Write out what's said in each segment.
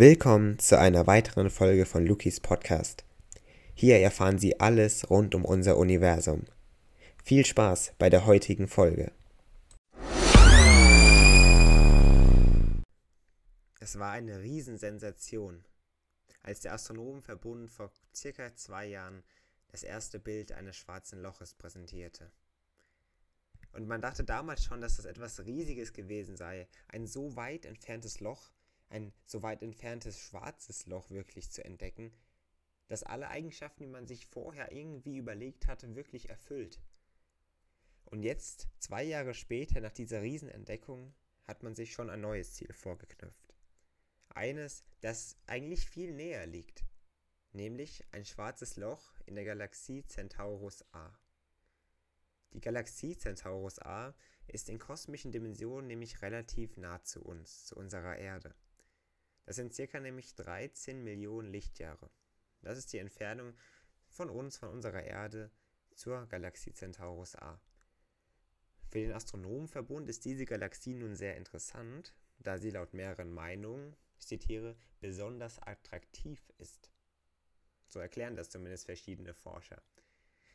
Willkommen zu einer weiteren Folge von Lukis Podcast. Hier erfahren Sie alles rund um unser Universum. Viel Spaß bei der heutigen Folge. Es war eine Riesensensation, als der Astronomenverbund vor circa zwei Jahren das erste Bild eines schwarzen Loches präsentierte. Und man dachte damals schon, dass das etwas Riesiges gewesen sei, ein so weit entferntes Loch, ein so weit entferntes schwarzes Loch wirklich zu entdecken, das alle Eigenschaften, die man sich vorher irgendwie überlegt hatte, wirklich erfüllt. Und jetzt, zwei Jahre später, nach dieser Riesenentdeckung, hat man sich schon ein neues Ziel vorgeknüpft. Eines, das eigentlich viel näher liegt, nämlich ein schwarzes Loch in der Galaxie Centaurus A. Die Galaxie Centaurus A ist in kosmischen Dimensionen nämlich relativ nah zu uns, zu unserer Erde. Das sind circa nämlich 13 Millionen Lichtjahre. Das ist die Entfernung von uns, von unserer Erde zur Galaxie Centaurus A. Für den Astronomenverbund ist diese Galaxie nun sehr interessant, da sie laut mehreren Meinungen, ich zitiere, besonders attraktiv ist. So erklären das zumindest verschiedene Forscher.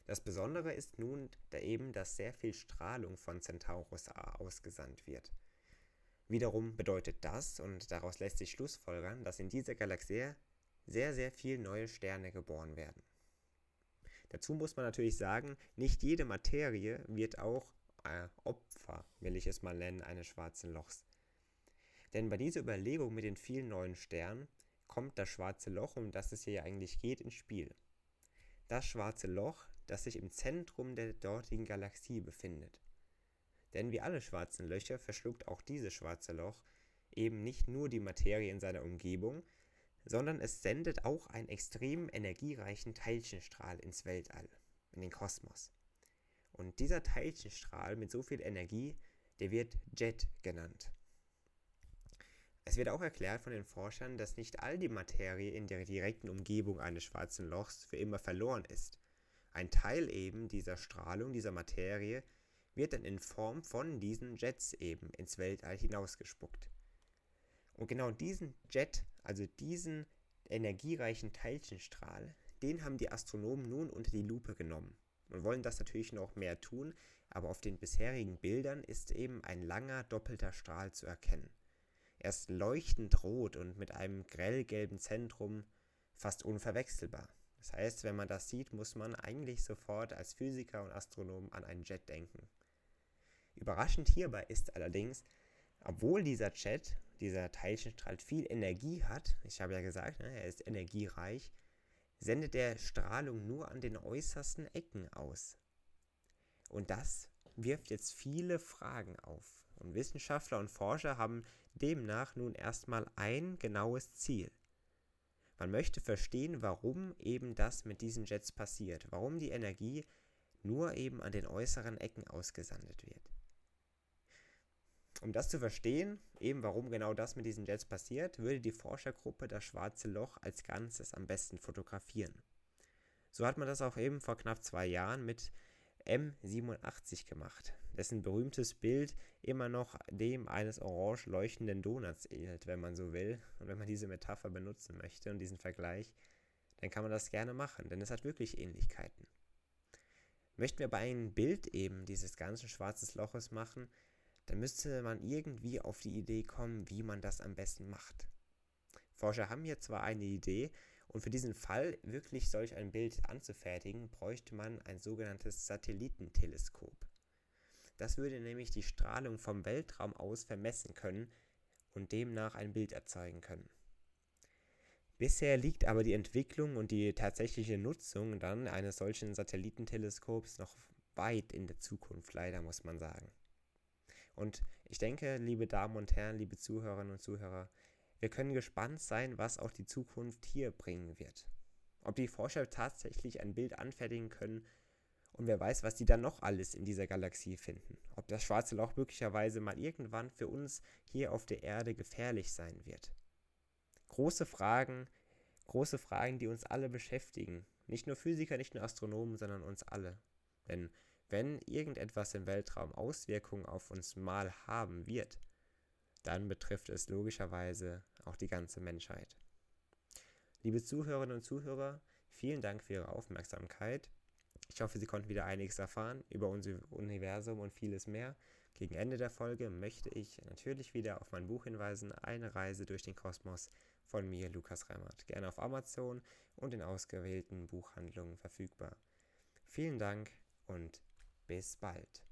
Das Besondere ist nun da eben, dass sehr viel Strahlung von Centaurus A ausgesandt wird. Wiederum bedeutet das, und daraus lässt sich schlussfolgern, dass in dieser Galaxie sehr, sehr viele neue Sterne geboren werden. Dazu muss man natürlich sagen, nicht jede Materie wird auch äh, Opfer, will ich es mal nennen, eines schwarzen Lochs. Denn bei dieser Überlegung mit den vielen neuen Sternen kommt das schwarze Loch, um das es hier eigentlich geht, ins Spiel. Das schwarze Loch das sich im Zentrum der dortigen Galaxie befindet. Denn wie alle schwarzen Löcher verschluckt auch dieses schwarze Loch eben nicht nur die Materie in seiner Umgebung, sondern es sendet auch einen extrem energiereichen Teilchenstrahl ins Weltall, in den Kosmos. Und dieser Teilchenstrahl mit so viel Energie, der wird Jet genannt. Es wird auch erklärt von den Forschern, dass nicht all die Materie in der direkten Umgebung eines schwarzen Lochs für immer verloren ist, ein Teil eben dieser Strahlung, dieser Materie, wird dann in Form von diesen Jets eben ins Weltall hinausgespuckt. Und genau diesen Jet, also diesen energiereichen Teilchenstrahl, den haben die Astronomen nun unter die Lupe genommen und wollen das natürlich noch mehr tun, aber auf den bisherigen Bildern ist eben ein langer doppelter Strahl zu erkennen. Er ist leuchtend rot und mit einem grellgelben Zentrum fast unverwechselbar. Das heißt, wenn man das sieht, muss man eigentlich sofort als Physiker und Astronom an einen Jet denken. Überraschend hierbei ist allerdings, obwohl dieser Jet, dieser Teilchenstrahl viel Energie hat, ich habe ja gesagt, ne, er ist energiereich, sendet er Strahlung nur an den äußersten Ecken aus. Und das wirft jetzt viele Fragen auf. Und Wissenschaftler und Forscher haben demnach nun erstmal ein genaues Ziel. Man möchte verstehen, warum eben das mit diesen Jets passiert, warum die Energie nur eben an den äußeren Ecken ausgesandet wird. Um das zu verstehen, eben warum genau das mit diesen Jets passiert, würde die Forschergruppe das schwarze Loch als Ganzes am besten fotografieren. So hat man das auch eben vor knapp zwei Jahren mit M87 gemacht, dessen berühmtes Bild immer noch dem eines orange leuchtenden Donuts ähnelt, wenn man so will. Und wenn man diese Metapher benutzen möchte und diesen Vergleich, dann kann man das gerne machen, denn es hat wirklich Ähnlichkeiten. Möchten wir bei einem Bild eben dieses ganzen schwarzen Loches machen, dann müsste man irgendwie auf die Idee kommen, wie man das am besten macht. Forscher haben hier zwar eine Idee, und für diesen Fall, wirklich solch ein Bild anzufertigen, bräuchte man ein sogenanntes Satellitenteleskop. Das würde nämlich die Strahlung vom Weltraum aus vermessen können und demnach ein Bild erzeugen können. Bisher liegt aber die Entwicklung und die tatsächliche Nutzung dann eines solchen Satellitenteleskops noch weit in der Zukunft, leider muss man sagen. Und ich denke, liebe Damen und Herren, liebe Zuhörerinnen und Zuhörer, wir können gespannt sein, was auch die Zukunft hier bringen wird. Ob die Forscher tatsächlich ein Bild anfertigen können und wer weiß, was die dann noch alles in dieser Galaxie finden. Ob das schwarze Loch möglicherweise mal irgendwann für uns hier auf der Erde gefährlich sein wird. Große Fragen, große Fragen, die uns alle beschäftigen. Nicht nur Physiker, nicht nur Astronomen, sondern uns alle. Denn wenn irgendetwas im Weltraum Auswirkungen auf uns mal haben wird, dann betrifft es logischerweise auch die ganze Menschheit. Liebe Zuhörerinnen und Zuhörer, vielen Dank für Ihre Aufmerksamkeit. Ich hoffe, Sie konnten wieder einiges erfahren über unser Universum und vieles mehr. Gegen Ende der Folge möchte ich natürlich wieder auf mein Buch hinweisen, Eine Reise durch den Kosmos von mir, Lukas Remmert. Gerne auf Amazon und in ausgewählten Buchhandlungen verfügbar. Vielen Dank und bis bald.